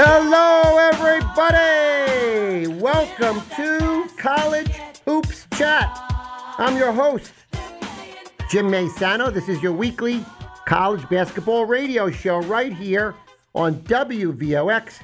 Hello, everybody! Welcome to College Hoops Chat. I'm your host, Jim Maysano. This is your weekly college basketball radio show right here on WVOX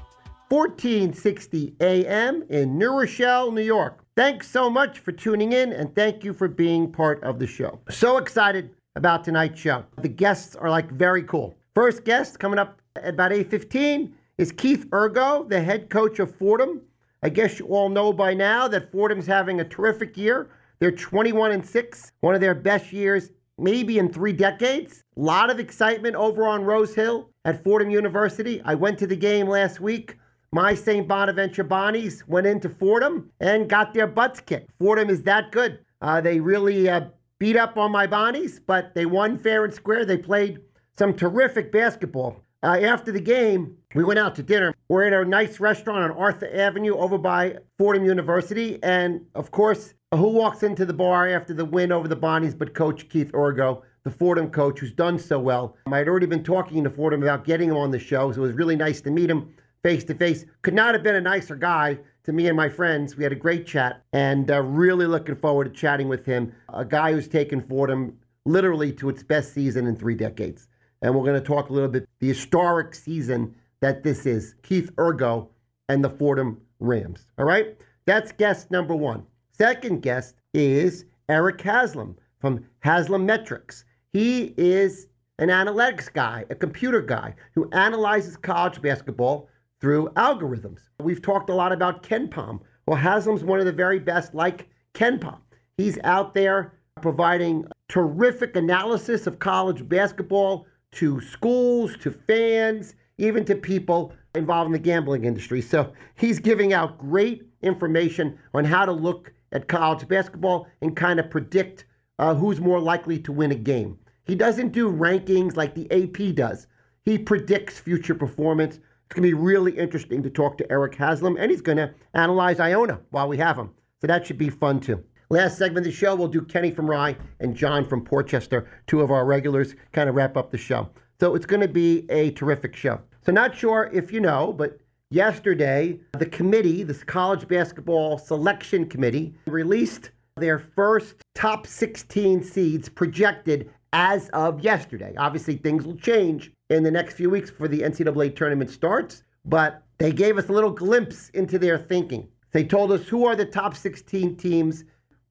1460 AM in New Rochelle, New York. Thanks so much for tuning in and thank you for being part of the show. So excited about tonight's show. The guests are like very cool. First guest coming up at about 8:15 is Keith Urgo, the head coach of Fordham. I guess you all know by now that Fordham's having a terrific year. They're 21 and 6, one of their best years maybe in 3 decades. A lot of excitement over on Rose Hill at Fordham University. I went to the game last week. My St. Bonaventure Bonnies went into Fordham and got their butts kicked. Fordham is that good. Uh, they really uh, beat up on my Bonnies, but they won fair and square. They played some terrific basketball. Uh, after the game, we went out to dinner. We're at a nice restaurant on Arthur Avenue over by Fordham University. And of course, who walks into the bar after the win over the Bonnies but Coach Keith Urgo, the Fordham coach who's done so well. I had already been talking to Fordham about getting him on the show, so it was really nice to meet him face to face. Could not have been a nicer guy to me and my friends. We had a great chat and uh, really looking forward to chatting with him. A guy who's taken Fordham literally to its best season in three decades and we're going to talk a little bit the historic season that this is Keith Urgo and the Fordham Rams. All right, that's guest number one. Second guest is Eric Haslam from Haslametrics. He is an analytics guy, a computer guy who analyzes college basketball through algorithms. We've talked a lot about KenPom. Well, Haslam's one of the very best, like KenPom. He's out there providing terrific analysis of college basketball to schools, to fans, even to people involved in the gambling industry. So he's giving out great information on how to look at college basketball and kind of predict uh, who's more likely to win a game. He doesn't do rankings like the AP does. He predicts future performance. It's going to be really interesting to talk to Eric Haslam, and he's going to analyze Iona while we have him. So that should be fun too. Last segment of the show, we'll do Kenny from Rye and John from Portchester, two of our regulars, kind of wrap up the show. So it's going to be a terrific show. So, not sure if you know, but yesterday, the committee, this college basketball selection committee, released their first top 16 seeds projected as of yesterday. Obviously, things will change in the next few weeks before the NCAA tournament starts, but they gave us a little glimpse into their thinking. They told us who are the top 16 teams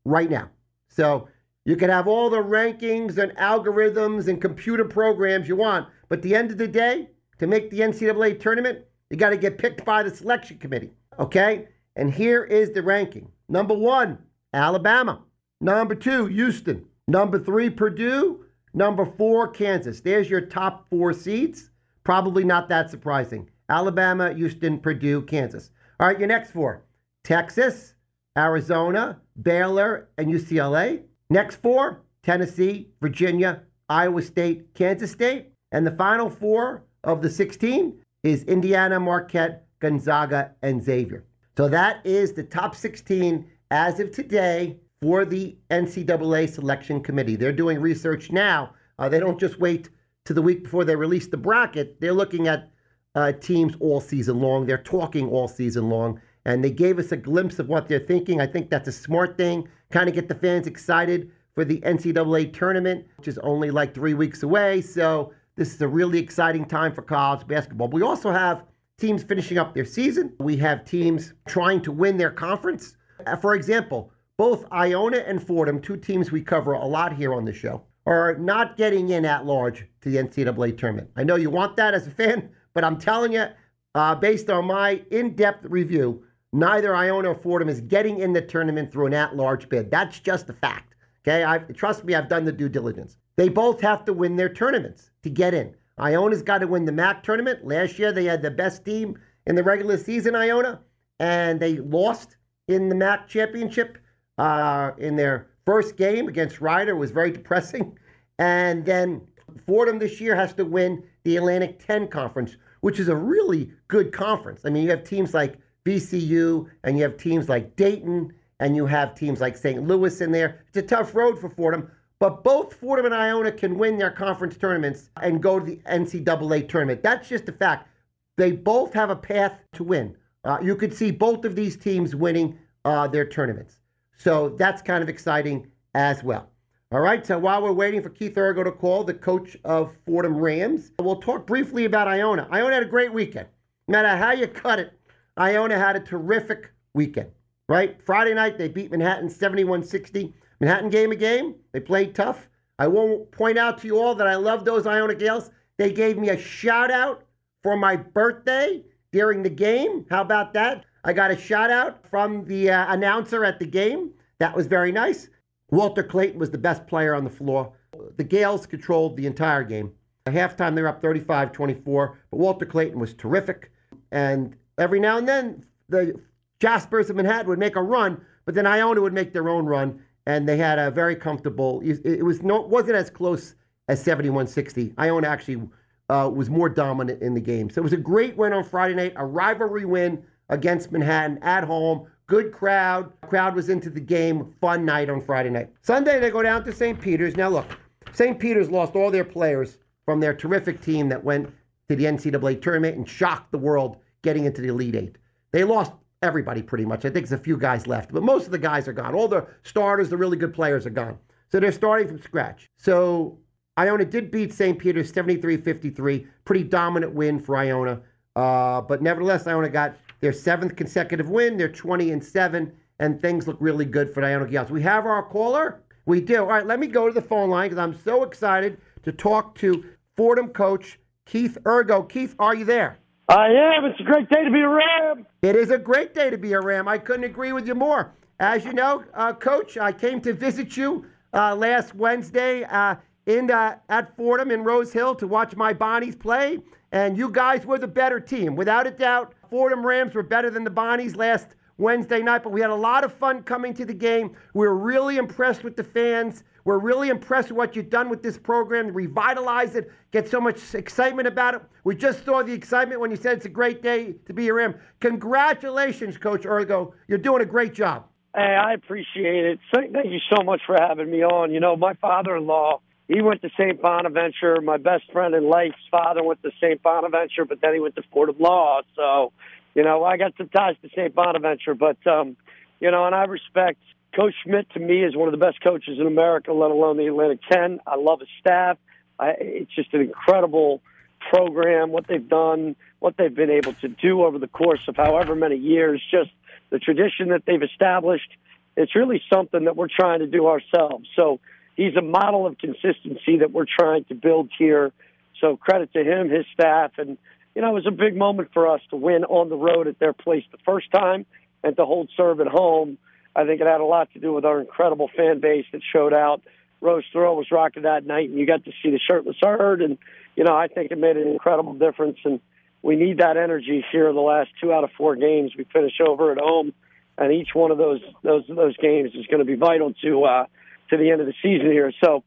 right now. So you can have all the rankings and algorithms and computer programs you want, but at the end of the day, to make the NCAA tournament, you got to get picked by the selection committee. Okay? And here is the ranking number one, Alabama. Number two, Houston. Number three, Purdue. Number four, Kansas. There's your top four seeds. Probably not that surprising. Alabama, Houston, Purdue, Kansas. All right, your next four Texas, Arizona, Baylor, and UCLA. Next four Tennessee, Virginia, Iowa State, Kansas State. And the final four of the 16 is Indiana, Marquette, Gonzaga, and Xavier. So that is the top 16 as of today for the NCAA selection committee. They're doing research now. Uh, they don't just wait to the week before they release the bracket. They're looking at uh, teams all season long. They're talking all season long and they gave us a glimpse of what they're thinking. I think that's a smart thing, kind of get the fans excited for the NCAA tournament, which is only like three weeks away. So this is a really exciting time for college basketball. We also have teams finishing up their season. We have teams trying to win their conference. Uh, for example, both Iona and Fordham, two teams we cover a lot here on the show, are not getting in at large to the NCAA tournament. I know you want that as a fan, but I'm telling you, uh, based on my in depth review, Neither Iona or Fordham is getting in the tournament through an at-large bid. That's just a fact. Okay, I trust me, I've done the due diligence. They both have to win their tournaments to get in. Iona's got to win the MAAC tournament. Last year they had the best team in the regular season, Iona, and they lost in the MAAC championship uh, in their first game against Rider. It was very depressing. And then Fordham this year has to win the Atlantic 10 Conference, which is a really good conference. I mean, you have teams like VCU, and you have teams like Dayton, and you have teams like St. Louis in there. It's a tough road for Fordham, but both Fordham and Iona can win their conference tournaments and go to the NCAA tournament. That's just a fact. they both have a path to win. Uh, you could see both of these teams winning uh, their tournaments. So that's kind of exciting as well. All right, so while we're waiting for Keith Urgo to call, the coach of Fordham Rams, we'll talk briefly about Iona. Iona had a great weekend. No matter how you cut it, Iona had a terrific weekend, right? Friday night, they beat Manhattan 71 60. Manhattan game a game. They played tough. I won't point out to you all that I love those Iona Gaels. They gave me a shout out for my birthday during the game. How about that? I got a shout out from the uh, announcer at the game. That was very nice. Walter Clayton was the best player on the floor. The Gaels controlled the entire game. At halftime, they were up 35 24, but Walter Clayton was terrific. And every now and then, the Jaspers of Manhattan would make a run, but then Iona would make their own run, and they had a very comfortable. It was no, wasn't as close as 71 60. Iona actually uh, was more dominant in the game. So it was a great win on Friday night, a rivalry win against Manhattan at home. Good crowd. Crowd was into the game. Fun night on Friday night. Sunday, they go down to St. Peter's. Now, look, St. Peter's lost all their players from their terrific team that went to the NCAA tournament and shocked the world getting into the Elite Eight. They lost everybody pretty much. I think there's a few guys left, but most of the guys are gone. All the starters, the really good players are gone. So they're starting from scratch. So Iona did beat St. Peter's 73 53. Pretty dominant win for Iona. Uh, but nevertheless, Iona got their seventh consecutive win. They're 20 and 7, and things look really good for Iona Gaels. We have our caller. We do. All right, let me go to the phone line because I'm so excited to talk to Fordham coach Keith Urgo. Keith, are you there? I am. It's a great day to be a Ram. It is a great day to be a Ram. I couldn't agree with you more. As you know, uh, Coach, I came to visit you uh, last Wednesday uh, in uh, at Fordham in Rose Hill to watch my Bonnies play, and you guys were the better team, without a doubt. Fordham Rams were better than the Bonnies last Wednesday night, but we had a lot of fun coming to the game. We are really impressed with the fans. We're really impressed with what you've done with this program, revitalize it, get so much excitement about it. We just saw the excitement when you said it's a great day to be a Ram. Congratulations, Coach Urgo. You're doing a great job. Hey, I appreciate it. Thank you so much for having me on. You know, my father-in-law, he went to St. Bonaventure. My best friend in life's father went to St. Bonaventure, but then he went to Fordham Law. So you know, I got some ties to St. Bonaventure, but, um, you know, and I respect Coach Schmidt to me is one of the best coaches in America, let alone the Atlantic 10. I love his staff. I, it's just an incredible program, what they've done, what they've been able to do over the course of however many years, just the tradition that they've established. It's really something that we're trying to do ourselves. So he's a model of consistency that we're trying to build here. So credit to him, his staff, and you know, it was a big moment for us to win on the road at their place the first time and to hold serve at home. I think it had a lot to do with our incredible fan base that showed out. Rose Throw was rocking that night, and you got to see the shirtless herd. And, you know, I think it made an incredible difference. And we need that energy here the last two out of four games. We finish over at home, and each one of those those those games is going to be vital to uh, to the end of the season here. So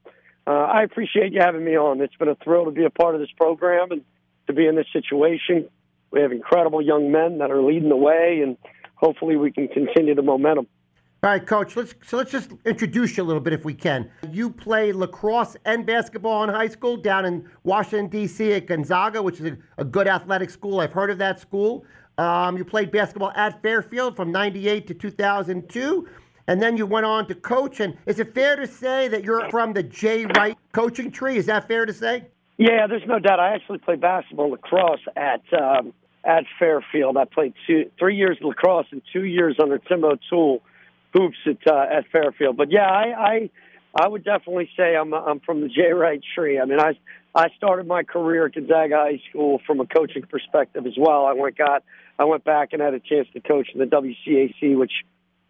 uh, I appreciate you having me on. It's been a thrill to be a part of this program, and to be in this situation. We have incredible young men that are leading the way, and hopefully we can continue the momentum. All right, Coach. Let's so let's just introduce you a little bit, if we can. You played lacrosse and basketball in high school down in Washington D.C. at Gonzaga, which is a, a good athletic school. I've heard of that school. Um, you played basketball at Fairfield from '98 to 2002, and then you went on to coach. And is it fair to say that you're from the Jay Wright coaching tree? Is that fair to say? Yeah, there's no doubt. I actually played basketball lacrosse at um, at Fairfield. I played two, three years lacrosse and two years under Tim O'Toole hoops at uh, at Fairfield. But yeah, I, I I would definitely say I'm I'm from the Jay Wright tree. I mean, I I started my career at Gonzaga High School from a coaching perspective as well. I went got I went back and had a chance to coach in the WCAC, which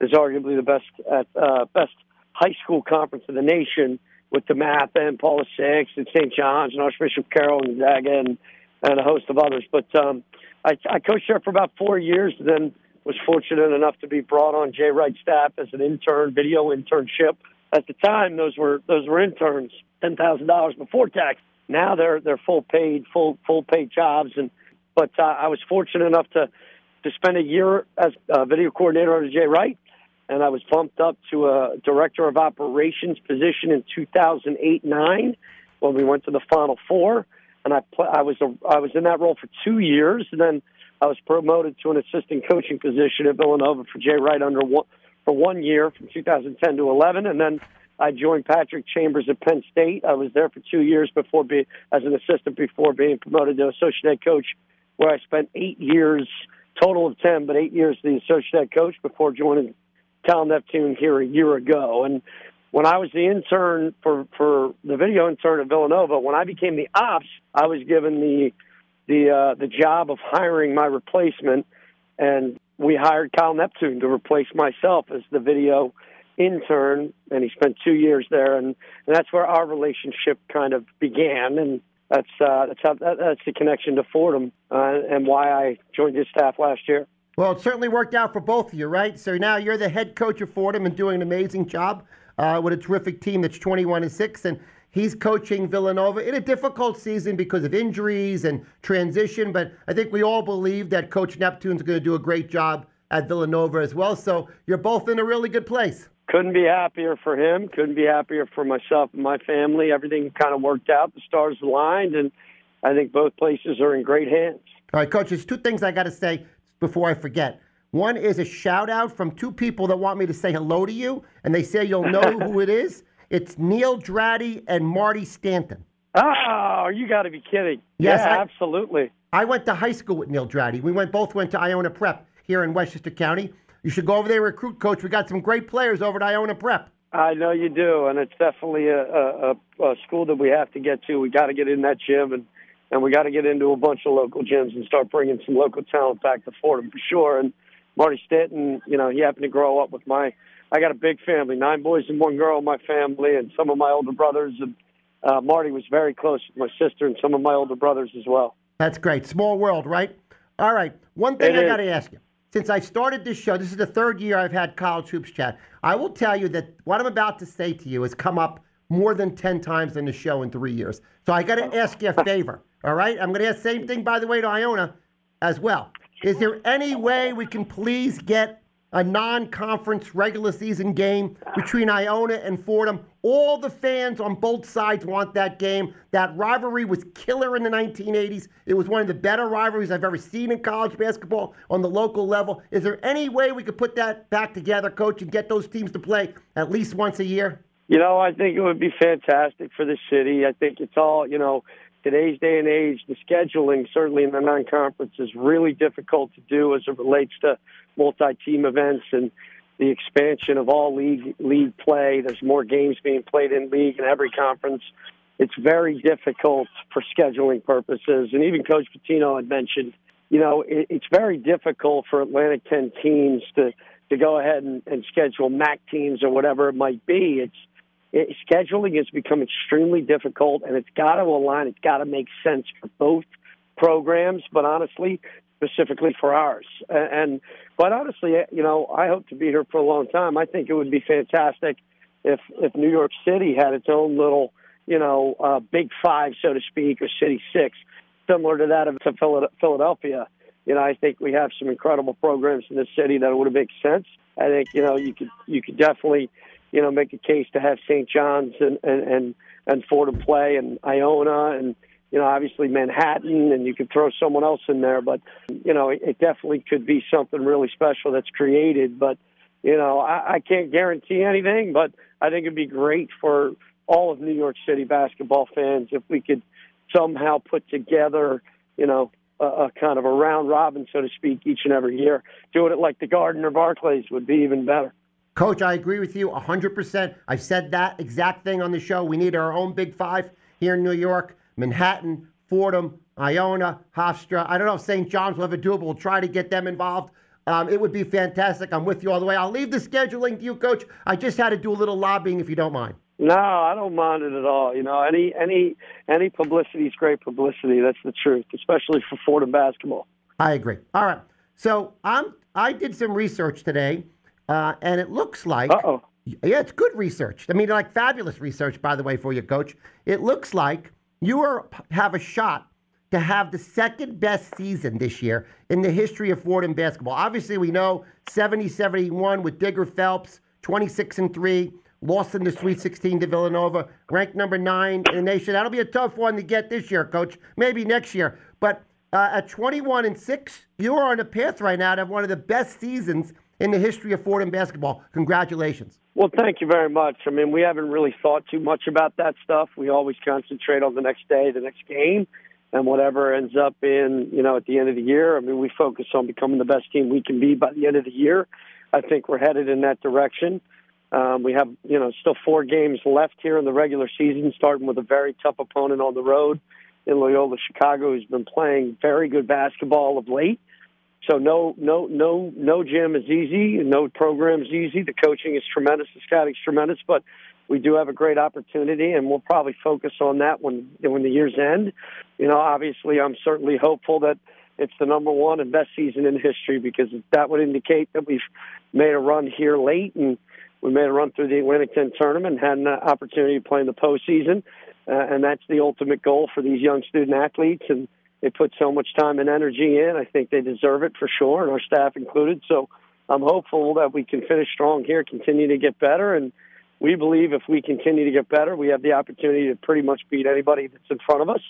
is arguably the best at uh, best high school conference in the nation with DeMatha and Paul VI and St. John's and Archbishop Carroll and Zaga and, and a host of others. But um, I, I coached there for about four years, then was fortunate enough to be brought on Jay Wright's staff as an intern, video internship. At the time, those were those were interns, ten thousand dollars before tax. Now they're they're full paid, full full paid jobs. And but uh, I was fortunate enough to to spend a year as a video coordinator under Jay Wright and I was bumped up to a director of operations position in 2008 9 when we went to the Final Four. and I I was a, I was in that role for two years, and then I was promoted to an assistant coaching position at Villanova for Jay Wright under one, for one year from 2010 to 11, and then I joined Patrick Chambers at Penn State. I was there for two years before being as an assistant before being promoted to associate head coach, where I spent eight years total of ten, but eight years the associate head coach before joining Kyle Neptune here a year ago. And when I was the intern for for the video intern at Villanova, when I became the ops, I was given the the uh, the job of hiring my replacement, and we hired Kyle Neptune to replace myself as the video intern, and he spent two years there, and, and that's where our relationship kind of began, and that's uh, that's how that, that's the connection to Fordham, uh, and why I joined his staff last year. Well, it certainly worked out for both of you, right? So now you're the head coach of Fordham and doing an amazing job uh, with a terrific team that's 21 and six, and he's coaching Villanova in a difficult season because of injuries and transition. But I think we all believe that Coach Neptune's going to do a great job at Villanova as well. So you're both in a really good place. Couldn't be happier for him. Couldn't be happier for myself and my family. Everything kind of worked out. The stars aligned, and I think both places are in great hands. All right, Coach, there's two things I got to say before I forget. One is a shout out from two people that want me to say hello to you, and they say you'll know who it is. It's Neil Draddy and Marty Stanton. Oh, you got to be kidding! Yes, yeah, I- absolutely. I went to high school with Neil Draddy. We went both went to Iona Prep here in Westchester County. You should go over there recruit, Coach. We got some great players over at Iona Prep. I know you do, and it's definitely a, a, a school that we have to get to. We got to get in that gym, and and we got to get into a bunch of local gyms and start bringing some local talent back to Fordham for sure. And Marty Stanton, you know, he happened to grow up with my. I got a big family, nine boys and one girl in my family, and some of my older brothers. And uh, Marty was very close with my sister and some of my older brothers as well. That's great. Small world, right? All right. One thing It I got to ask you. Since I started this show, this is the third year I've had College Hoops Chat. I will tell you that what I'm about to say to you has come up more than 10 times in the show in three years. So I got to ask you a favor, all right? I'm going to ask the same thing, by the way, to Iona as well. Is there any way we can please get a non conference regular season game between Iona and Fordham? All the fans on both sides want that game. That rivalry was killer in the 1980s. It was one of the better rivalries I've ever seen in college basketball on the local level. Is there any way we could put that back together, coach, and get those teams to play at least once a year? You know, I think it would be fantastic for the city. I think it's all, you know, today's day and age, the scheduling, certainly in the non conference, is really difficult to do as it relates to multi team events and the expansion of all league league play. There's more games being played in league in every conference. It's very difficult for scheduling purposes. And even Coach Pitino had mentioned, you know, it, it's very difficult for Atlantic 10 teams to, to go ahead and, and schedule MAAC teams or whatever it might be. It's it, scheduling has become extremely difficult, and it's got to align. It's got to make sense for both programs, but honestly, specifically for ours. And, and quite honestly, you know, I hope to be here for a long time. I think it would be fantastic if if New York City had its own little, you know, uh, Big Five, so to speak, or City Six, similar to that of to Philadelphia. You know, I think we have some incredible programs in this city that would make sense. I think you know you could you could definitely you know make a case to have St. John's and and and, and Fordham play and Iona and you know obviously Manhattan and you could throw someone else in there, but you know it, it definitely could be something really special that's created. But you know I, I can't guarantee anything, but I think it'd be great for all of New York City basketball fans if we could somehow put together you know a, a kind of a round robin, so to speak, each and every year. Doing it like the Garden or Barclays would be even better. Coach, I agree with you 100%. I've said that exact thing on the show. We need our own Big Five here in New York Manhattan, Fordham, Iona, Hofstra. I don't know if St. John's will ever do it, but we'll try to get them involved. Um, it would be fantastic. I'm with you all the way. I'll leave the scheduling to you, Coach. I just had to do a little lobbying, if you don't mind. No, I don't mind it at all. You know, any any any publicity is great publicity. That's the truth, especially for Fordham basketball. I agree. All right. So I'm I did some research today, uh, and it looks like oh. Yeah, it's good research. I mean, like fabulous research, by the way, for you, coach. It looks like you are have a shot to have the second best season this year in the history of Fordham basketball. Obviously, we know 70 71 with Digger Phelps, 26 and 3. lost in the Sweet 16 to Villanova, ranked number nine in the nation. That'll be a tough one to get this year, Coach. Maybe next year. But uh, at 21 and six, you are on a path right now to have one of the best seasons in the history of Fordham basketball. Congratulations. Well, thank you very much. I mean, we haven't really thought too much about that stuff. We always concentrate on the next day, the next game, and whatever ends up in, you know, at the end of the year. I mean, we focus on becoming the best team we can be by the end of the year. I think we're headed in that direction. Um, we have, you know, still four games left here in the regular season, starting with a very tough opponent on the road in Loyola Chicago, who's been playing very good basketball of late. So no, no, no, no gym is easy. No program is easy. The coaching is tremendous. The scouting's tremendous, but we do have a great opportunity, and we'll probably focus on that when when the years end. You know, obviously, I'm certainly hopeful that it's the number one and best season in history because that would indicate that we've made a run here late and we made a run through the Atlantic 10 tournament, had an opportunity to play in the postseason, uh, and that's the ultimate goal for these young student athletes. And they put so much time and energy in. I think they deserve it for sure, and our staff included. So I'm hopeful that we can finish strong here, continue to get better, and we believe if we continue to get better, we have the opportunity to pretty much beat anybody that's in front of us.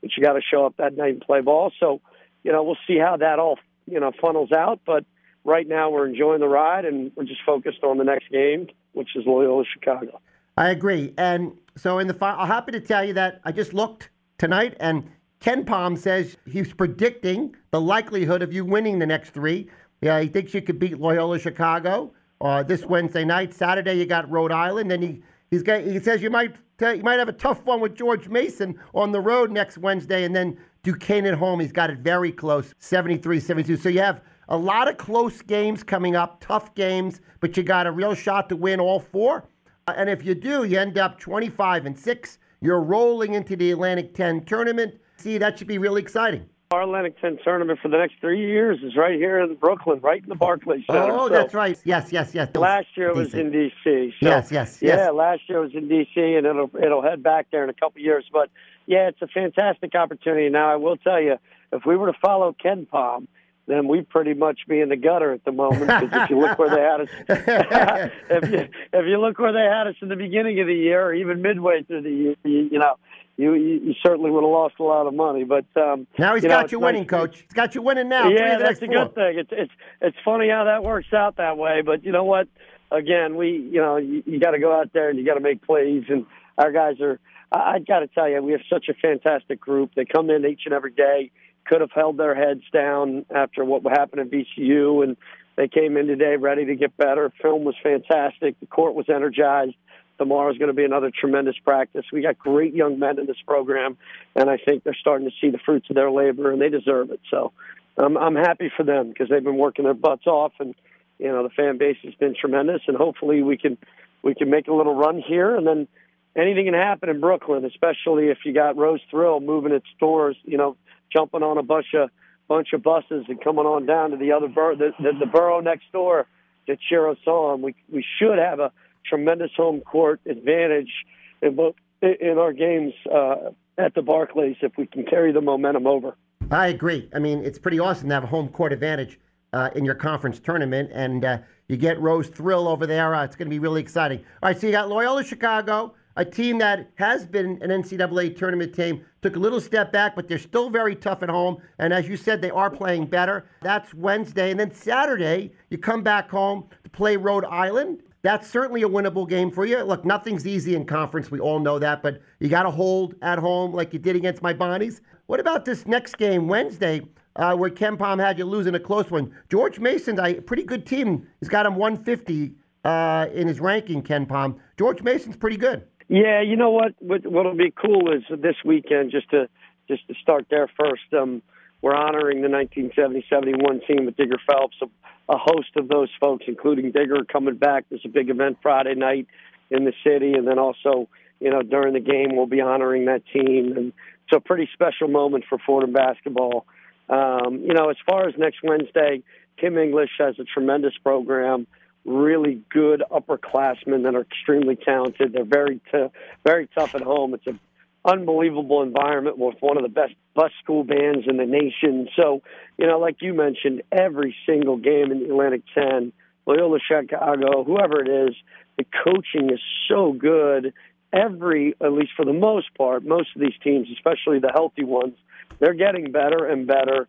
But you got to show up that night and play ball. So, you know, we'll see how that all you know funnels out. But right now, we're enjoying the ride, and we're just focused on the next game, which is Loyola Chicago. I agree. And so in the final, I'm happy to tell you that I just looked tonight, and KenPom says he's predicting the likelihood of you winning the next three. Yeah, he thinks you could beat Loyola Chicago uh, this Wednesday night. Saturday you got Rhode Island, and he he's got, he says you might uh, you might have a tough one with George Mason on the road next Wednesday, and then Duquesne at home. He's got it very close, 73-72. So you have a lot of close games coming up, tough games, but you got a real shot to win all four. Uh, and if you do, you end up 25 and six. You're rolling into the Atlantic 10 tournament see, that should be really exciting. Our Atlantic 10 tournament for the next three years is right here in Brooklyn, right in the Barclays Center. Oh, so that's right. Yes, yes, yes. Last year it was in D.C. So, yes, yes, yes. Yeah, last year was in D.C. and it'll it'll head back there in a couple years. But yeah, it's a fantastic opportunity. Now I will tell you, if we were to follow KenPom, then we'd pretty much be in the gutter at the moment. Because if you look where they had us, if you if you look where they had us in the beginning of the year, or even midway through the year, you, you know you, you, certainly would have lost a lot of money. But um, now he's you got know, you winning, nice. coach. He's got you winning now. Yeah, that's a four. good thing. It's it's it's funny how that works out that way. But you know what? Again, we you know you, you got to go out there and you got to make plays, and our guys are. I, I got to tell you, we have such a fantastic group. They come in each and every day. Could have held their heads down after what happened at VCU, and they came in today ready to get better. Film was fantastic. The court was energized Tomorrow's going to be another tremendous practice. We got great young men in this program, and I think they're starting to see the fruits of their labor, and they deserve it. So um, I'm happy for them because they've been working their butts off, and you know the fan base has been tremendous, and hopefully we can we can make a little run here, and then anything can happen in Brooklyn, especially if you got Rose Thrill moving its doors, you know, jumping on a bunch of bunch of buses and coming on down to the other bur- the, the, the borough next door to cheer us on. We we should have a tremendous home court advantage in both in our games uh, at the Barclays if we can carry the momentum over. I agree. I mean, it's pretty awesome to have a home court advantage uh, in your conference tournament, and uh, you get Rose Thrill over there. Uh, it's going to be really exciting. All right, so you got Loyola Chicago, a team that has been an NCAA tournament team, took a little step back, but they're still very tough at home. And as you said, they are playing better. That's Wednesday. And then Saturday, you come back home to play Rhode Island. That's certainly a winnable game for you. Look, nothing's easy in conference. We all know that, but you got to hold at home like you did against my Bonnies. What about this next game Wednesday, uh, where KenPom had you losing a close one? George Mason's a pretty good team. He's got him 150 uh, in his ranking. KenPom. George Mason's pretty good. Yeah, you know what? What what'll be cool is this weekend just to just to start there first. Um, we're honoring the 1970-71 team with Digger Phelps. A, a host of those folks, including Digger, coming back. There's a big event Friday night in the city, and then also, you know, during the game, we'll be honoring that team. And it's a pretty special moment for Fordham basketball. Um, you know, as far as next Wednesday, Kim English has a tremendous program. Really good upperclassmen that are extremely talented. They're very, t- very tough at home. It's a unbelievable environment with one of the best bus school bands in the nation. So, you know, like you mentioned, every single game in the Atlantic 10 Loyola Chicago, whoever it is, the coaching is so good. Every, at least for the most part, most of these teams, especially the healthy ones, they're getting better and better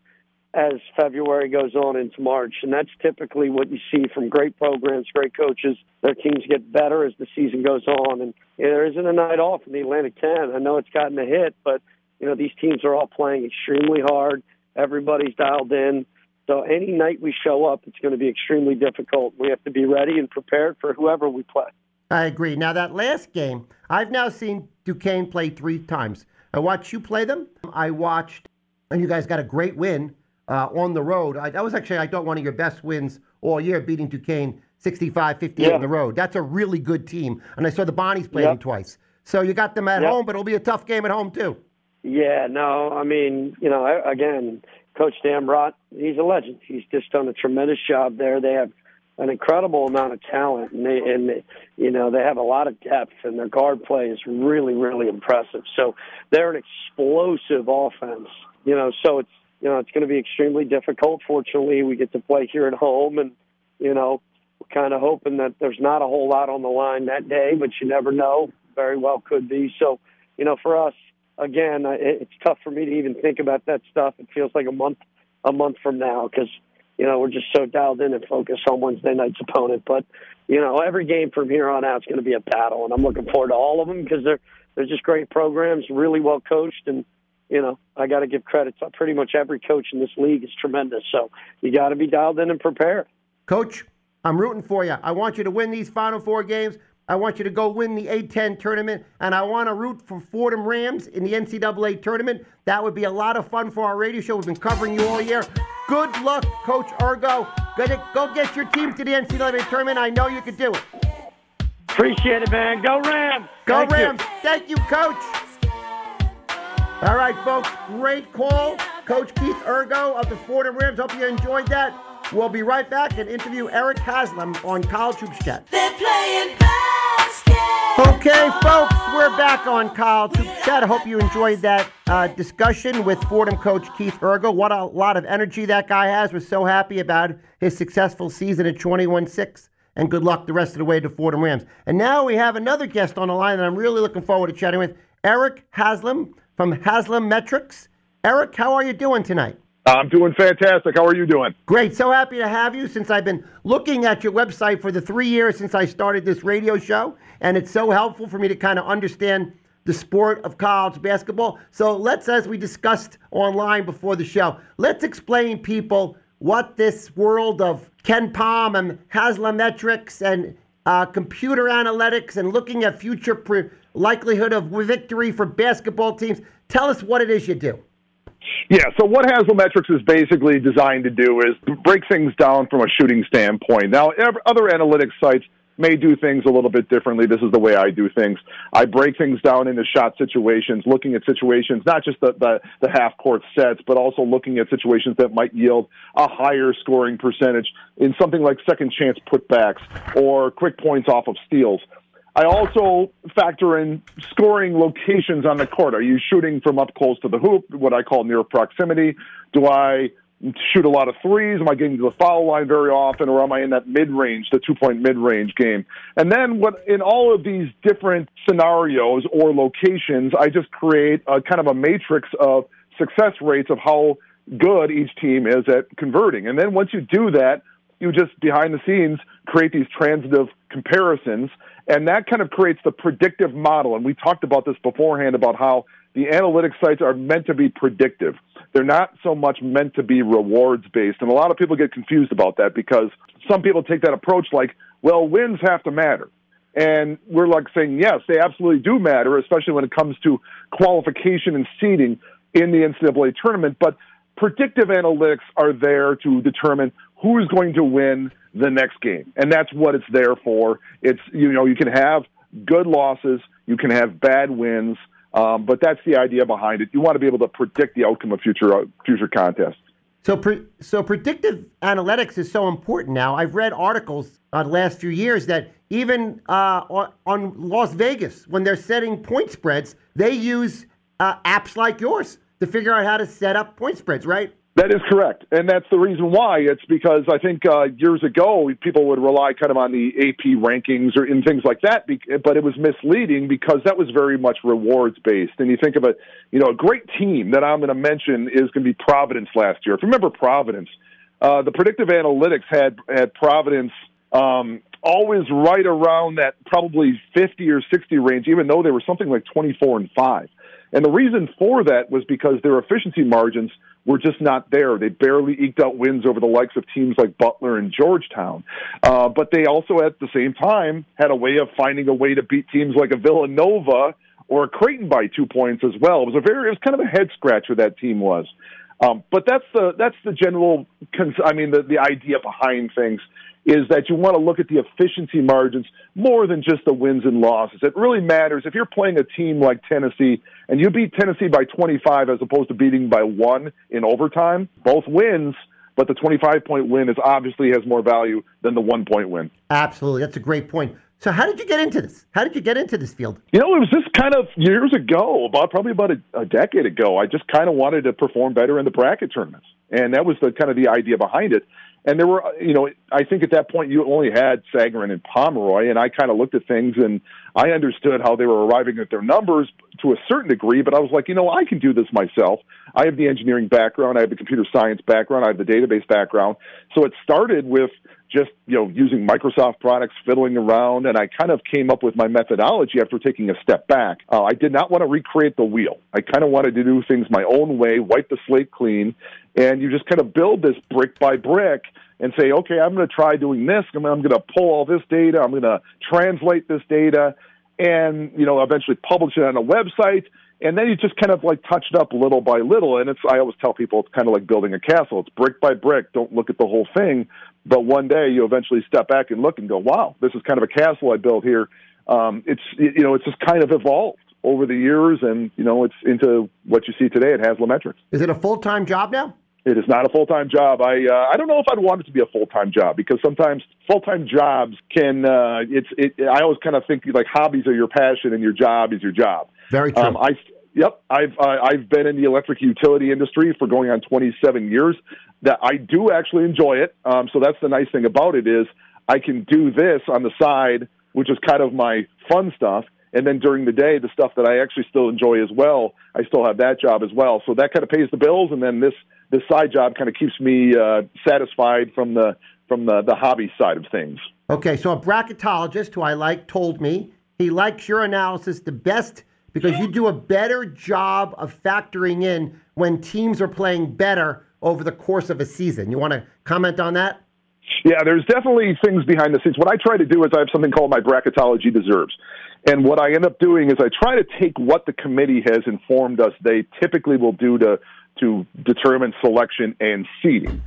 as February goes on into March. And that's typically what you see from great programs, great coaches. Their teams get better as the season goes on. And you know, there isn't a night off in the Atlantic 10. I know it's gotten a hit, but, you know, these teams are all playing extremely hard. Everybody's dialed in. So any night we show up, it's going to be extremely difficult. We have to be ready and prepared for whoever we play. I agree. Now, that last game, I've now seen Duquesne play three times. I watched you play them. I watched, and you guys got a great win uh, on the road. I, that was actually, I thought, one of your best wins all year, beating Duquesne 65 58 yeah. on the road. That's a really good team. And I saw the Bonnies play yep. them twice. So you got them at yep. home, but it'll be a tough game at home, too. Yeah, no, I mean, you know, again, Coach Dambrot, he's a legend. He's just done a tremendous job there. They have an incredible amount of talent, and they, and they, you know they have a lot of depth, and their guard play is really, really impressive. So they're an explosive offense. You know, so it's you know it's going to be extremely difficult. Fortunately, we get to play here at home, and you know we're kind of hoping that there's not a whole lot on the line that day, but you never know. Very well could be. So you know, for us, again, uh, it's tough for me to even think about that stuff. It feels like a month a month from now because you know we're just so dialed in and focused on Wednesday night's opponent. But you know, every game from here on out is going to be a battle, and I'm looking forward to all of them because they're they're just great programs, really well coached, and you know I got to give credit to pretty much every coach in this league is tremendous. So you got to be dialed in and prepared. Coach, I'm rooting for you. I want you to win these final four games. I want you to go win the A10 tournament, and I want to root for Fordham Rams in the NCAA tournament. That would be a lot of fun for our radio show. We've been covering you all year. Good luck, Coach Urgo. Go get your team to the NCAA tournament. I know you can do it. Appreciate it, man. Go Rams. Go Thank Rams. You. Thank you, Coach. All right, folks. Great call. Coach Keith Urgo of the Fordham Rams. Hope you enjoyed that. We'll be right back and interview Eric Haslam on College Hoops Chat. They're playing basketball. Okay, folks, we're back on College Hoops Chat. I hope you enjoyed that uh, discussion with Fordham coach Keith Urgo. What a lot of energy that guy has. We're so happy about his successful season at 21 6. And good luck the rest of the way to Fordham Rams. And now we have another guest on the line that I'm really looking forward to chatting with Eric Haslam from Haslametrics. Eric, how are you doing tonight? I'm doing fantastic. How are you doing? Great. So happy to have you since I've been looking at your website for the three years since I started this radio show. And it's so helpful for me to kind of understand the sport of college basketball. So let's, as we discussed online before the show, let's explain people what this world of KenPom and Haslametrics and uh, computer analytics and looking at future pre- likelihood of victory for basketball teams. Tell us what it is you do. Yeah, so what Haslametrics is basically designed to do is break things down from a shooting standpoint. Now, other analytics sites may do things a little bit differently. This is the way I do things. I break things down into shot situations, looking at situations, not just the, the, the half court sets, but also looking at situations that might yield a higher scoring percentage in something like second chance putbacks or quick points off of steals. I also factor in scoring locations on the court. Are you shooting from up close to the hoop, what I call near proximity? Do I shoot a lot of threes? Am I getting to the foul line very often, or am I in that mid range, the two point mid range game? And then, what in all of these different scenarios or locations, I just create a kind of a matrix of success rates of how good each team is at converting. And then once you do that, you just behind the scenes create these transitive comparisons and that kind of creates the predictive model. And we talked about this beforehand about how the analytics sites are meant to be predictive. They're not so much meant to be rewards based. And a lot of people get confused about that because some people take that approach like, well, wins have to matter. And we're like saying, yes, they absolutely do matter, especially when it comes to qualification and seeding in the NCAA tournament. But predictive analytics are there to determine who's going to win the next game. And that's what it's there for. It's, you know, you can have good losses, you can have bad wins, um, but that's the idea behind it. You want to be able to predict the outcome of future, uh, future contests. So, pre- so predictive analytics is so important now. I've read articles uh, the last few years that even uh, on, Las Vegas, when they're setting point spreads, they use uh, apps like yours to figure out how to set up point spreads, right? That is correct, and that's the reason why. It's because I think uh, years ago people would rely kind of on the AP rankings or in things like that, but it was misleading because that was very much rewards based. And you think of a, you know, a great team that I'm going to mention is going to be Providence last year. If you remember Providence, uh, the predictive analytics had had Providence um, always right around that probably 50 or 60 range, even though they were something like 24 and five. And the reason for that was because their efficiency margins were just not there. They barely eked out wins over the likes of teams like Butler and Georgetown. Uh, but they also, at the same time, had a way of finding a way to beat teams like a Villanova or a Creighton by two points as well. It was a very, it was kind of a head scratcher that team was. Um, but that's the that's the general. I mean, the the idea behind things is that you want to look at the efficiency margins more than just the wins and losses. It really matters if you're playing a team like Tennessee and you beat Tennessee by 25 as opposed to beating by one in overtime. Both wins but the 25 point win is obviously has more value than the one point win. Absolutely. That's a great point. So how did you get into this? How did you get into this field? You know, it was just kind of years ago, about probably about a, a decade ago. I just kind of wanted to perform better in the bracket tournaments, and that was the kind of the idea behind it. And there were, you know, I think at that point you only had Sagarin and Pomeroy, and I kind of looked at things and I understood how they were arriving at their numbers to a certain degree, but I was like, you know, I can do this myself. I have the engineering background, I have the computer science background, I have the database background. So it started with just you know using Microsoft products, fiddling around, and I kind of came up with my methodology after taking a step back. Uh, I did not want to recreate the wheel. I kind of wanted to do things my own way, wipe the slate clean, and you just kind of build this brick by brick and say, okay, I'm going to try doing this. I'm, going to pull all this data. I'm going to translate this data, and you know eventually publish it on a website and then you just kind of like touch it up little by little and it's i always tell people it's kind of like building a castle it's brick by brick don't look at the whole thing but one day you eventually step back and look and go, wow, this is kind of a castle I built here. Um, it's you know it's just kind of evolved over the years, and you know it's into what you see today at Haslametrics. Is it a full time job now? It is not a full time job. I uh, I don't know if I'd want it to be a full time job because sometimes full time jobs can uh, it's it. I always kind of think like hobbies are your passion and your job is your job. Very true. Um, I Yep, I've uh, I've been in the electric utility industry for going on 27 years. That I do actually enjoy it. Um, so that's the nice thing about it is I can do this on the side, which is kind of my fun stuff, and then during the day, the stuff that I actually still enjoy as well, I still have that job as well. So that kind of pays the bills, and then this this side job kind of keeps me uh, satisfied from the from the the hobby side of things. Okay, so a bracketologist who I like told me he likes your analysis the best because you do a better job of factoring in when teams are playing better over the course of a season. You want to comment on that? Yeah, there's definitely things behind the scenes. What I try to do is I have something called my bracketology deserves. And what I end up doing is I try to take what the committee has informed us they typically will do to to determine selection and seeding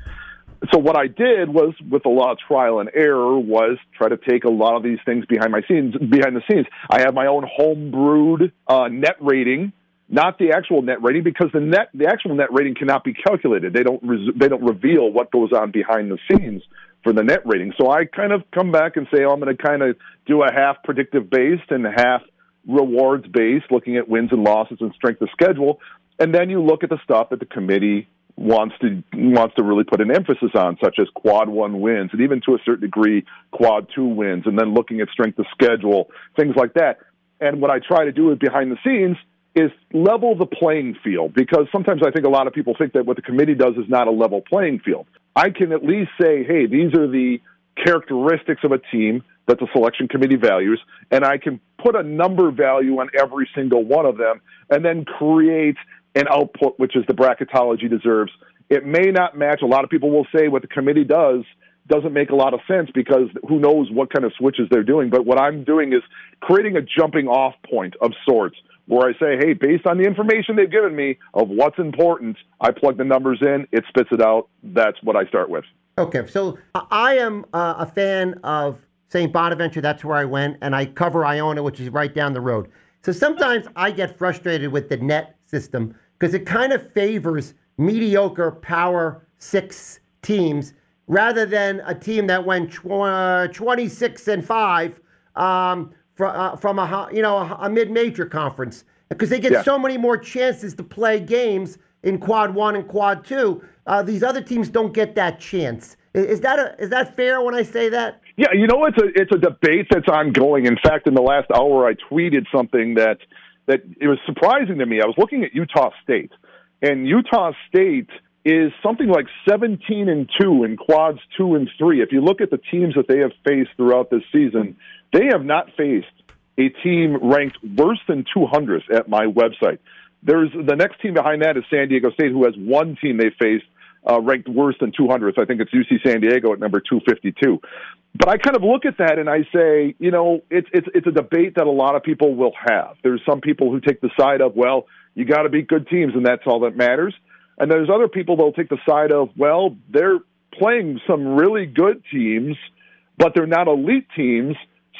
so what I did was, with a lot of trial and error, was try to take a lot of these things behind my scenes. Behind the scenes, I have my own home brewed uh, net rating, not the actual net rating, because the net, the actual net rating cannot be calculated. They don't, res- they don't reveal what goes on behind the scenes for the net rating. So I kind of come back and say, oh, I'm going to kind of do a half predictive based and half rewards based, looking at wins and losses and strength of schedule. And then you look at the stuff that the committee wants to wants to really put an emphasis on, such as quad one wins, and even to a certain degree quad two wins, and then looking at strength of schedule, things like that. And what I try to do behind the scenes is level the playing field because sometimes I think a lot of people think that what the committee does is not a level playing field. I can at least say, hey, these are the characteristics of a team that the selection committee values, and I can put a number value on every single one of them and then create an output which is the bracketology deserves. It may not match. A lot of people will say what the committee does doesn't make a lot of sense because who knows what kind of switches they're doing. But what I'm doing is creating a jumping off point of sorts where I say, hey, based on the information they've given me of what's important, I plug the numbers in, it spits it out. That's what I start with. Okay, so I am uh, a fan of St. Bonaventure. That's where I went, and I cover Iona, which is right down the road. So sometimes I get frustrated with the net system because it kind of favors mediocre Power Six teams rather than a team that went tw- uh, 26 and five um, fr- uh, from a you know a, a mid-major conference because they get yeah. so many more chances to play games in quad one and quad two. uh, these other teams don't get that chance. Is, is that a, is that fair when I say that? Yeah, you know it's a it's a debate that's ongoing. In fact, in the last hour, I tweeted something that that it was surprising to me. I was looking at Utah State, and Utah State is something like 17 and 2 in quads 2 and 3. If you look at the teams that they have faced throughout this season, they have not faced a team ranked worse than 200th at my website. There's the next team behind that is San Diego State, who has one team they faced uh, ranked worse than 200th. I think it's UC San Diego at number 252. But I kind of look at that and I say, you know, it's it's it's a debate that a lot of people will have. There's some people who take the side of, well, you got to beat good teams, and that's all that matters. And there's other people that'll take the side of, well, they're playing some really good teams, but they're not elite teams.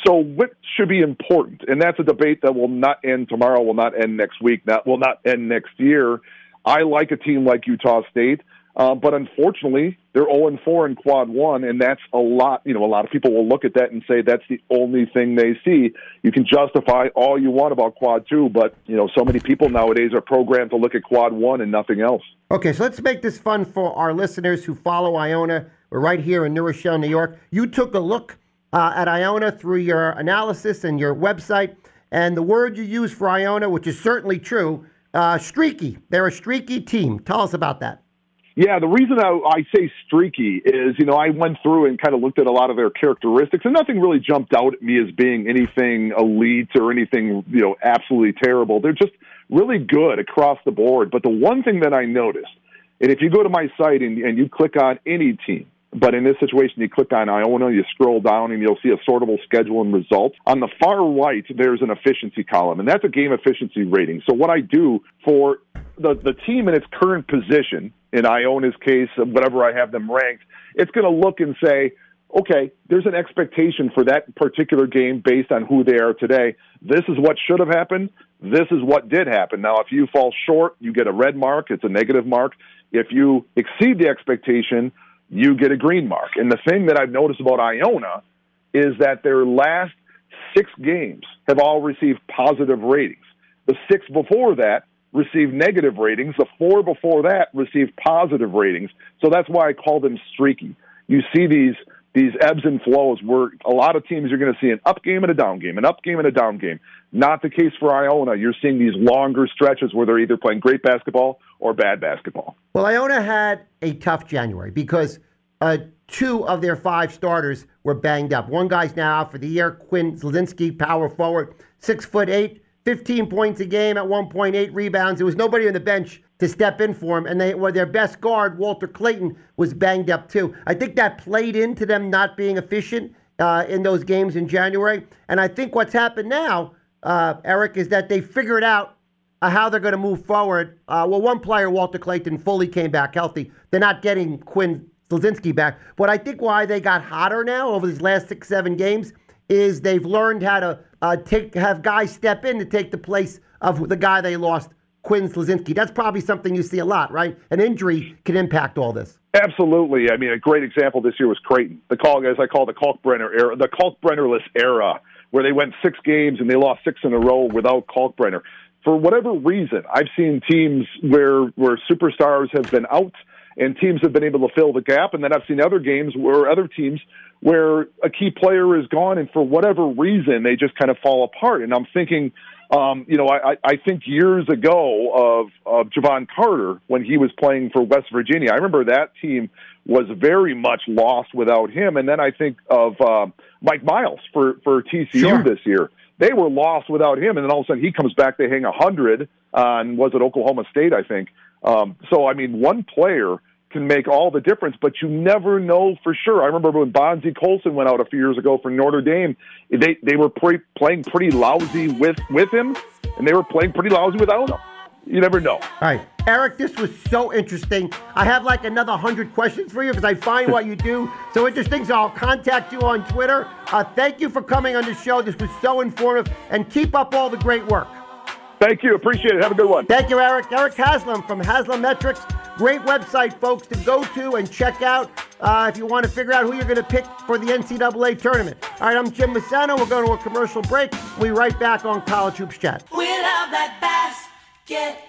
So what should be important? And that's a debate that will not end tomorrow, will not end next week, that will not end next year. I like a team like Utah State. Uh, but unfortunately, they're 0 4 in quad one, and that's a lot. You know, a lot of people will look at that and say that's the only thing they see. You can justify all you want about quad two, but, you know, so many people nowadays are programmed to look at quad one and nothing else. Okay, so let's make this fun for our listeners who follow Iona. We're right here in New Rochelle, New York. You took a look uh, at Iona through your analysis and your website, and the word you use for Iona, which is certainly true, uh, streaky. They're a streaky team. Tell us about that. Yeah, the reason I, I say streaky is, you know, I went through and kind of looked at a lot of their characteristics, and nothing really jumped out at me as being anything elite or anything, you know, absolutely terrible. They're just really good across the board. But the one thing that I noticed, and if you go to my site and, and you click on any team, but in this situation, you click on Iona, you scroll down, and you'll see a sortable schedule and results. On the far right, there's an efficiency column, and that's a game efficiency rating. So what I do for the, the team in its current position, in Iona's case, whatever I have them ranked, it's going to look and say, okay, there's an expectation for that particular game based on who they are today. This is what should have happened. This is what did happen. Now, if you fall short, you get a red mark. It's a negative mark. If you exceed the expectation, you get a green mark. And the thing that I've noticed about Iona is that their last six games have all received positive ratings. The six before that received negative ratings. The four before that received positive ratings. So that's why I call them streaky. You see these these ebbs and flows where a lot of teams you're going to see an up game and a down game, an up game and a down game. Not the case for Iona. You're seeing these longer stretches where they're either playing great basketball or bad basketball. Well, Iona had a tough January because uh, two of their five starters were banged up. One guy's now out for the year, Quinn Slazinski, power forward, six foot eight, 15 points a game at 1.8 rebounds. There was nobody on the bench to step in for him, and they were their best guard, Walter Clayton, was banged up too. I think that played into them not being efficient uh, in those games in January. And I think what's happened now, uh, Eric, is that they figured out uh, how they're going to move forward. Uh, well, one player, Walter Clayton, fully came back healthy. They're not getting Quinn Slazinski back. But I think why they got hotter now over these last six, seven games is they've learned how to uh, take have guys step in to take the place of the guy they lost, Quinn Slazinski. That's probably something you see a lot, right? An injury can impact all this. Absolutely. I mean, a great example this year was Creighton. The call, as I call the Kalkbrenner era, the Kalkbrennerless era, where they went six games and they lost six in a row without Kalkbrenner. For whatever reason, I've seen teams where where superstars have been out and teams have been able to fill the gap. And then I've seen other games where other teams where a key player is gone, and for whatever reason, they just kind of fall apart. And I'm thinking, um, you know, I, I think years ago of, of Jevon Carter when he was playing for West Virginia. I remember that team was very much lost without him. And then I think of uh, Mike Miles for for TCU sure. this year. They were lost without him, and then all of a sudden he comes back. They hang a hundred on was it Oklahoma State, I think. Um, so, I mean, one player can make all the difference, but you never know for sure. I remember when Bonzie Colson went out a few years ago for Notre Dame, they they were pre- playing pretty lousy with with him, and they were playing pretty lousy without him. You never know. All right, Eric, this was so interesting. I have like another hundred questions for you because I find what you do so interesting. So I'll contact you on Twitter. Uh, thank you for coming on the show. This was so informative, and keep up all the great work. Thank you. Appreciate it. Have a good one. Thank you, Eric. Eric Haslam from Haslametrics. Great website, folks, to go to and check out uh, if you want to figure out who you're going to pick for the NCAA tournament. All right, I'm Jim Massano. We're going to a commercial break. We'll be right back on College Hoops Chat. We love that basketball.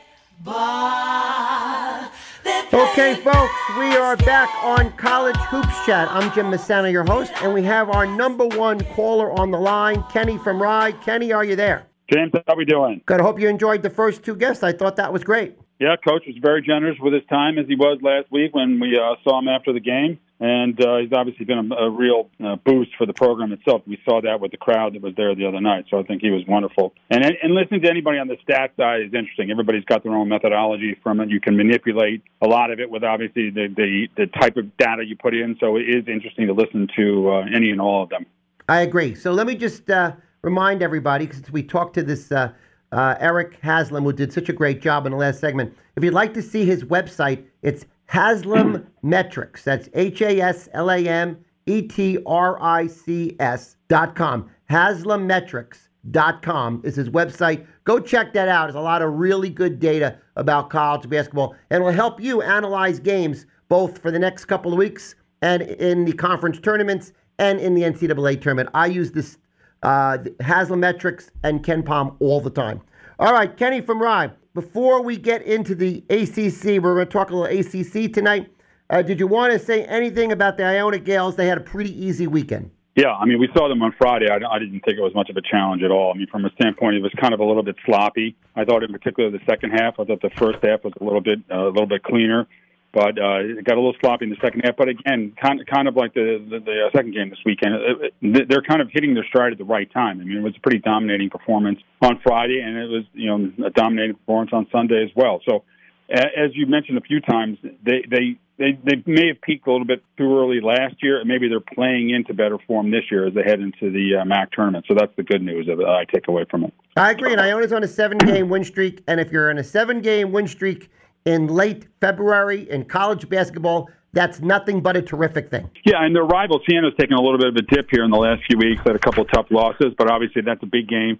Okay, folks, we are back on College Hoops Chat. I'm Jim Massano, your host, and we have our number one caller on the line, Kenny from Rye. Kenny, are you there? James, how are we doing? Good. I hope you enjoyed the first two guests. I thought that was great. Yeah, coach was very generous with his time as he was last week when we uh, saw him after the game, and uh, he's obviously been a, a real uh, boost for the program itself. We saw that with the crowd that was there the other night, so I think he was wonderful. And and listening to anybody on the stat side is interesting. Everybody's got their own methodology from it. You can manipulate a lot of it with obviously the the, the type of data you put in. So it is interesting to listen to uh, any and all of them. I agree. So let me just uh, remind everybody, because we talked to this uh, uh, Eric Haslam, who did such a great job in the last segment. If you'd like to see his website, it's Haslam Metrics. That's H A S L A M E T R I C S dot com. Haslametrics dot com is his website. Go check that out. There's a lot of really good data about college basketball, and will help you analyze games both for the next couple of weeks and in the conference tournaments and in the NCAA tournament. I use this uh, Haslametrics and KenPom all the time. All right, Kenny from Rye. Before we get into the ACC, we're going to talk a little ACC tonight. Uh, did you want to say anything about the Iona Gaels? They had a pretty easy weekend. Yeah, I mean, we saw them on Friday. I, I didn't think it was much of a challenge at all. I mean, from a standpoint, it was kind of a little bit sloppy. I thought, in particular, the second half. I thought the first half was a little bit uh, a little bit cleaner but uh, it got a little sloppy in the second half. But again, kind of, kind of like the the, the uh, second game this weekend, it, it, they're kind of hitting their stride at the right time. I mean, it was a pretty dominating performance on Friday, and it was you know a dominating performance on Sunday as well. So, as you mentioned a few times, they they. They they may have peaked a little bit too early last year, and maybe they're playing into better form this year as they head into the uh, MAAC tournament. So that's the good news that I take away from it. I agree, and Iona's on a seven-game win streak, and if you're in a seven-game win streak, in late February in college basketball, that's nothing but a terrific thing. Yeah, and their rival Siena's taken a little bit of a dip here in the last few weeks. Had a couple of tough losses, but obviously that's a big game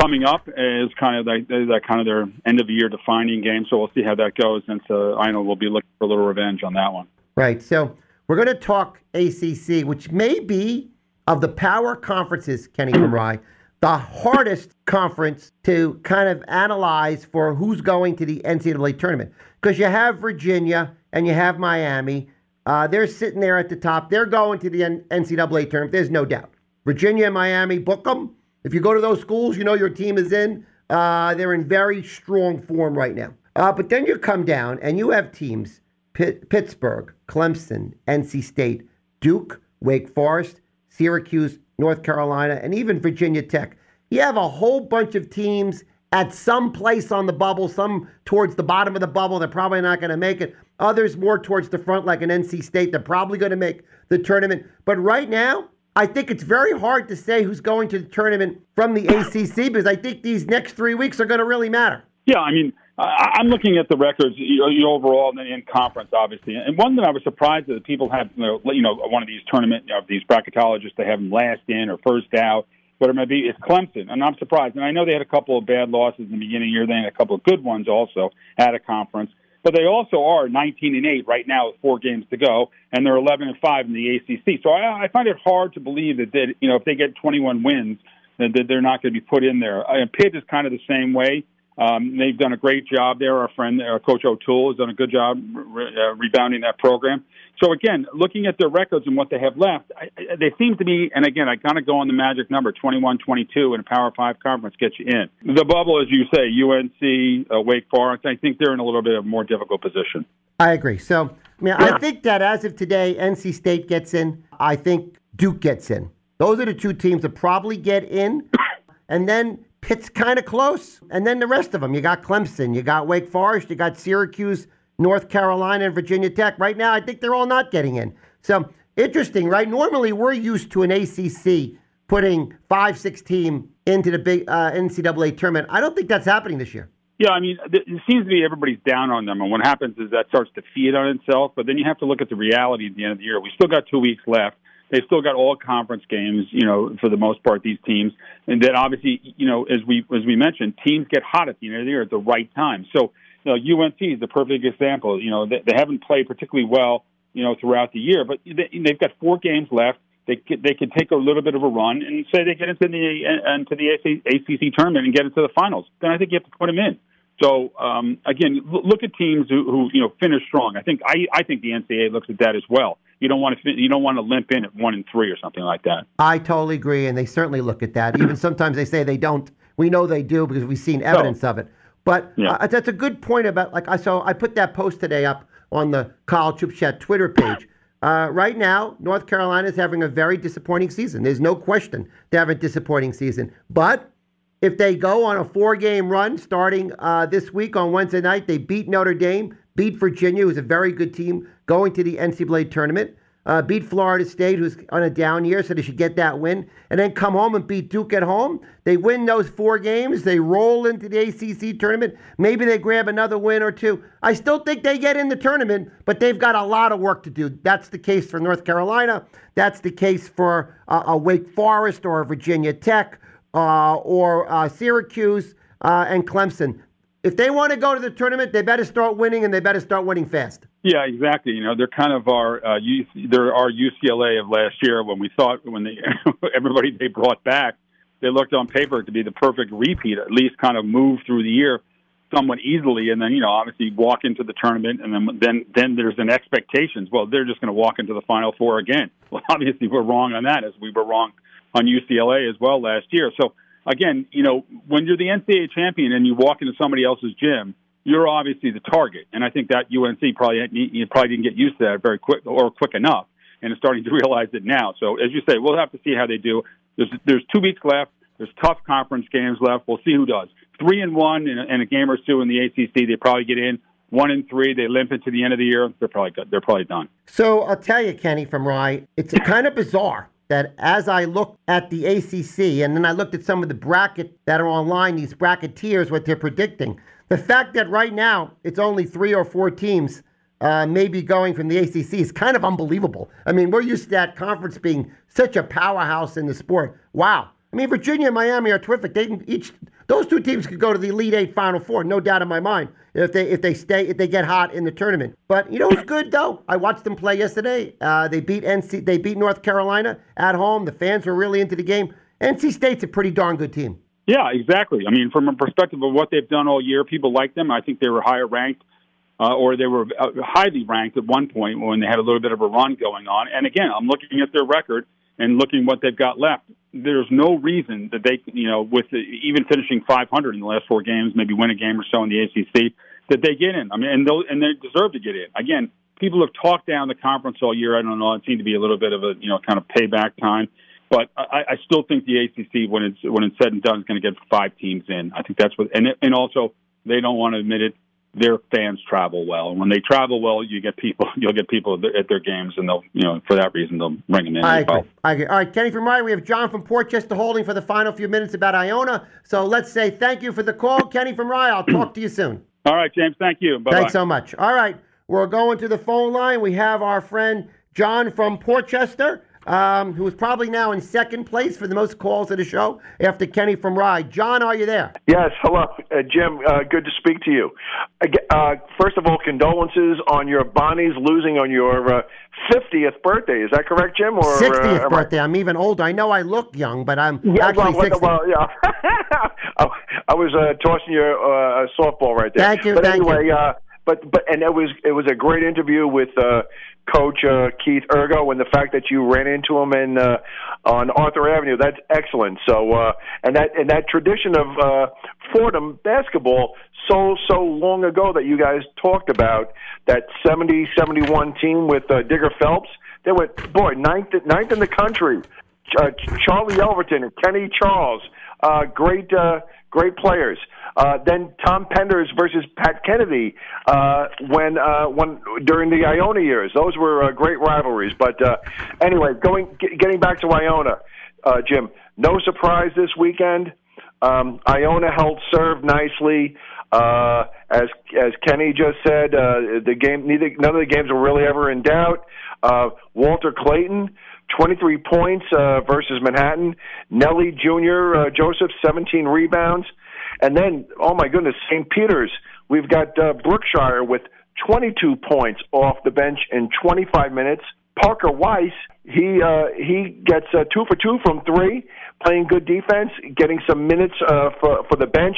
coming up. Is kind of that, that kind of their end of the year defining game. So we'll see how that goes. Since uh, I know we'll be looking for a little revenge on that one. Right. So we're going to talk ACC, which may be of the power conferences, Kenny Rye, the hardest conference to kind of analyze for who's going to the NCAA tournament. Because you have Virginia and you have Miami. Uh, they're sitting there at the top. They're going to the NCAA tournament. There's no doubt. Virginia and Miami, book them. If you go to those schools, you know your team is in. Uh, they're in very strong form right now. Uh, but then you come down and you have teams Pitt, Pittsburgh, Clemson, NC State, Duke, Wake Forest, Syracuse, North Carolina, and even Virginia Tech. You have a whole bunch of teams at some place on the bubble, some towards the bottom of the bubble. They're probably not going to make it. Others more towards the front, like an NC State. They're probably going to make the tournament. But right now, I think it's very hard to say who's going to the tournament from the ACC because I think these next three weeks are going to really matter. Yeah, I mean, I'm looking at the records overall and in conference, obviously, and one that I was surprised that people have, you know, one of these tournament of these bracketologists, they have them last in or first out, but it might be it's Clemson, and I'm surprised. And I know they had a couple of bad losses in the beginning of the year, they had a couple of good ones also at a conference, but they also are 19 and 8 right now with four games to go, and they're 11 and 5 in the ACC. So I, I find it hard to believe that, that you know if they get 21 wins, that they're not going to be put in there. Pitt is kind of the same way. Um, they've done a great job there. Our friend, uh, Coach O'Toole, has done a good job re- uh, rebounding that program. So again, looking at their records and what they have left, I, I, they seem to be. And again, I kind of go on the magic number: 21-22 in a Power Five conference gets you in. The bubble, as you say, UNC, uh, Wake Forest. I think they're in a little bit of a more difficult position. I agree. So, I mean, I think that as of today, NC State gets in. I think Duke gets in. Those are the two teams that probably get in. And then Pitt's kind of close. And then the rest of them. You got Clemson, you got Wake Forest, you got Syracuse, North Carolina, and Virginia Tech. Right now, I think they're all not getting in. So interesting, right? Normally, we're used to an ACC putting five, six team into the big uh, NCAA tournament. I don't think that's happening this year. Yeah, I mean, it seems to be everybody's down on them, and what happens is that starts to feed on itself. But then you have to look at the reality at the end of the year. We still got two weeks left. They've still got all conference games, you know, for the most part. These teams, and then obviously, you know, as we as we mentioned, teams get hot at the end of the year at the right time. So, you know, UNC is the perfect example. You know, they, they haven't played particularly well, you know, throughout the year, but they, they've got four games left. They could, they could take a little bit of a run and say they get into the into the ACC tournament and get into the finals. Then I think you have to put them in. So um, again, look at teams who, who you know finish strong. I think I, I think the NCAA looks at that as well. You don't want to you don't want to limp in at one and three or something like that. I totally agree, and they certainly look at that. Even sometimes they say they don't. We know they do because we've seen evidence so, of it. But yeah. uh, that's a good point about like I saw. I put that post today up on the College Hoops Chat Twitter page. Uh, right now, North Carolina is having a very disappointing season. There's no question they have a disappointing season. But if they go on a four game run starting uh, this week on Wednesday night, they beat Notre Dame, beat Virginia, who's a very good team going to the NCAA tournament, uh, beat Florida State, who's on a down year, so they should get that win, and then come home and beat Duke at home. They win those four games, they roll into the ACC tournament. Maybe they grab another win or two. I still think they get in the tournament, but they've got a lot of work to do. That's the case for North Carolina. That's the case for uh, a Wake Forest or a Virginia Tech uh, or uh, Syracuse uh, and Clemson. If they want to go to the tournament, they better start winning, and they better start winning fast. Yeah, exactly. You know, they're kind of our uh, they're our UCLA of last year when we thought when they everybody they brought back, they looked on paper to be the perfect repeat, at least kind of move through the year somewhat easily, and then you know obviously walk into the tournament, and then then then there's an expectations. Well, they're just going to walk into the Final Four again. Well, obviously we're wrong on that, as we were wrong on UCLA as well last year. So again, you know, when you're the NCAA champion and you walk into somebody else's gym, you're obviously the target. And I think that UNC probably you probably didn't get used to that very quick or quick enough, and is starting to realize it now. So as you say, we'll have to see how they do. There's there's two weeks left. There's tough conference games left. We'll see who does. Three and one in a, in a game or two in the ACC, they probably get in. One and three, they limp into the end of the year. They're probably good. They're probably done. So I'll tell you, Kenny from Rye, it's kind of bizarre that as I looked at the ACC and then I looked at some of the bracket that are online, these bracketeers, what they're predicting, the fact that right now it's only three or four teams uh, maybe going from the ACC is kind of unbelievable. I mean, we're used to that conference being such a powerhouse in the sport. Wow. I mean, Virginia and Miami are terrific. They can each those two teams could go to the Elite Eight, Final Four, no doubt in my mind. If they if they stay if they get hot in the tournament. But you know it's good though? I watched them play yesterday. Uh, they beat NC. They beat North Carolina at home. The fans were really into the game. NC State's a pretty darn good team. Yeah, exactly. I mean, from a perspective of what they've done all year, people like them. I think they were higher ranked, uh, or they were uh, highly ranked at one point when they had a little bit of a run going on. And again, I'm looking at their record and looking what they've got left, there's no reason that they, you know, with even finishing 500 in the last four games, maybe win a game or so in the ACC, that they get in. I mean, and, those, and they deserve to get in. Again, people have talked down the conference all year. I don't know. It seemed to be a little bit of a, you know, kind of payback time. But I, I still think the ACC, when it's when it's said and done, is going to get five teams in. I think that's what, and and also they don't want to admit it their fans travel well. And when they travel well, you get people. You'll get people at their games, and they'll, you know, for that reason, they'll bring them in. I agree. Well. I agree. All right, Kenny from Ryan, we have John from Portchester holding for the final few minutes about Iona. So let's say thank you for the call, Kenny from Rye. I'll talk to you soon. All right, James. Thank you. Bye. Thanks so much. All right, we're going to the phone line. We have our friend John from Port Chester um, who is probably now in second place for the most calls of the show after Kenny from Rye. John, are you there? Yes. Hello, uh, Jim. Uh, good to speak to you. Uh, first of all, condolences on your Bonnies losing on your 50th uh, birthday. Is that correct, Jim? Or 60th uh, birthday. I... am even older. I know I look young, but I'm yeah, actually well, 60. Well, yeah. I was uh, tossing you a softball right there. Thank you. But thank anyway, you. But but and it was it was a great interview with Coach uh, Keith Urgo and the fact that you ran into him in uh, on Arthur Avenue. That's excellent. So uh, and that and that tradition of uh, Fordham basketball so so long ago that you guys talked about that 70 71 team with uh, Digger Phelps. They went boy ninth ninth in the country. Uh, Charlie Yelverton and Kenny Charles, uh, great uh, great players. Uh, then Tom Penders versus Pat Kennedy uh, when uh, when during the Iona years. Those were uh, great rivalries. But uh, anyway, going getting back to Iona, uh, Jim. No surprise this weekend. Um, Iona held serve nicely. Uh, as as Kenny just said, uh, the game neither none of the games were really ever in doubt. Uh, Walter Clayton. 23 points uh, versus Manhattan. Nelly Jr. Uh, Joseph, 17 rebounds. And then, oh my goodness, St. Peter's. We've got uh, Brookshire with 22 points off the bench in 25 minutes. Parker Weiss, he uh, he gets uh, two for two from three, playing good defense, getting some minutes uh, for for the bench.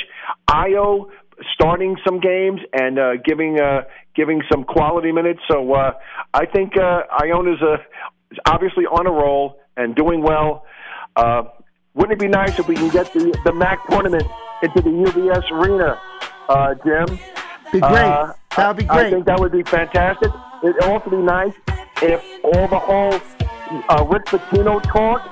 Io starting some games and uh, giving uh, giving some quality minutes. So uh, I think uh, Iona's uh, is obviously on a roll and doing well. Uh, wouldn't it be nice if we can get the the MAAC tournament into the UBS arena, uh, Jim? Be great. Uh, that would be great. I think that would be fantastic. It'd also be nice if all the whole uh, Rick Pitino talk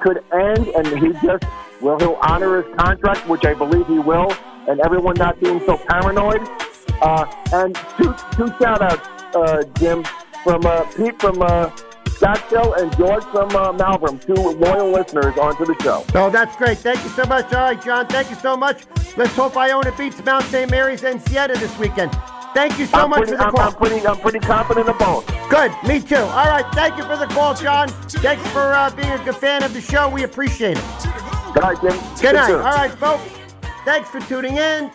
could end and he just, well, he'll honor his contract, which I believe he will, and everyone not being so paranoid. Uh, and two, two shout outs, uh, Jim, from uh, Pete from uh, Scottsdale and George from uh, Malvern, two loyal listeners onto the show. Oh, that's great. Thank you so much. All right, John, thank you so much. Let's hope Iona beats Mount St. Mary's and Siena this weekend. Thank you so I'm much pretty, for the I'm, call. I'm pretty, I'm pretty confident of both. Good, me too. All right, thank you for the call, John. Thanks for uh, being a good fan of the show. We appreciate it. Good night, Jim. Good night. All right, folks. Thanks for tuning in.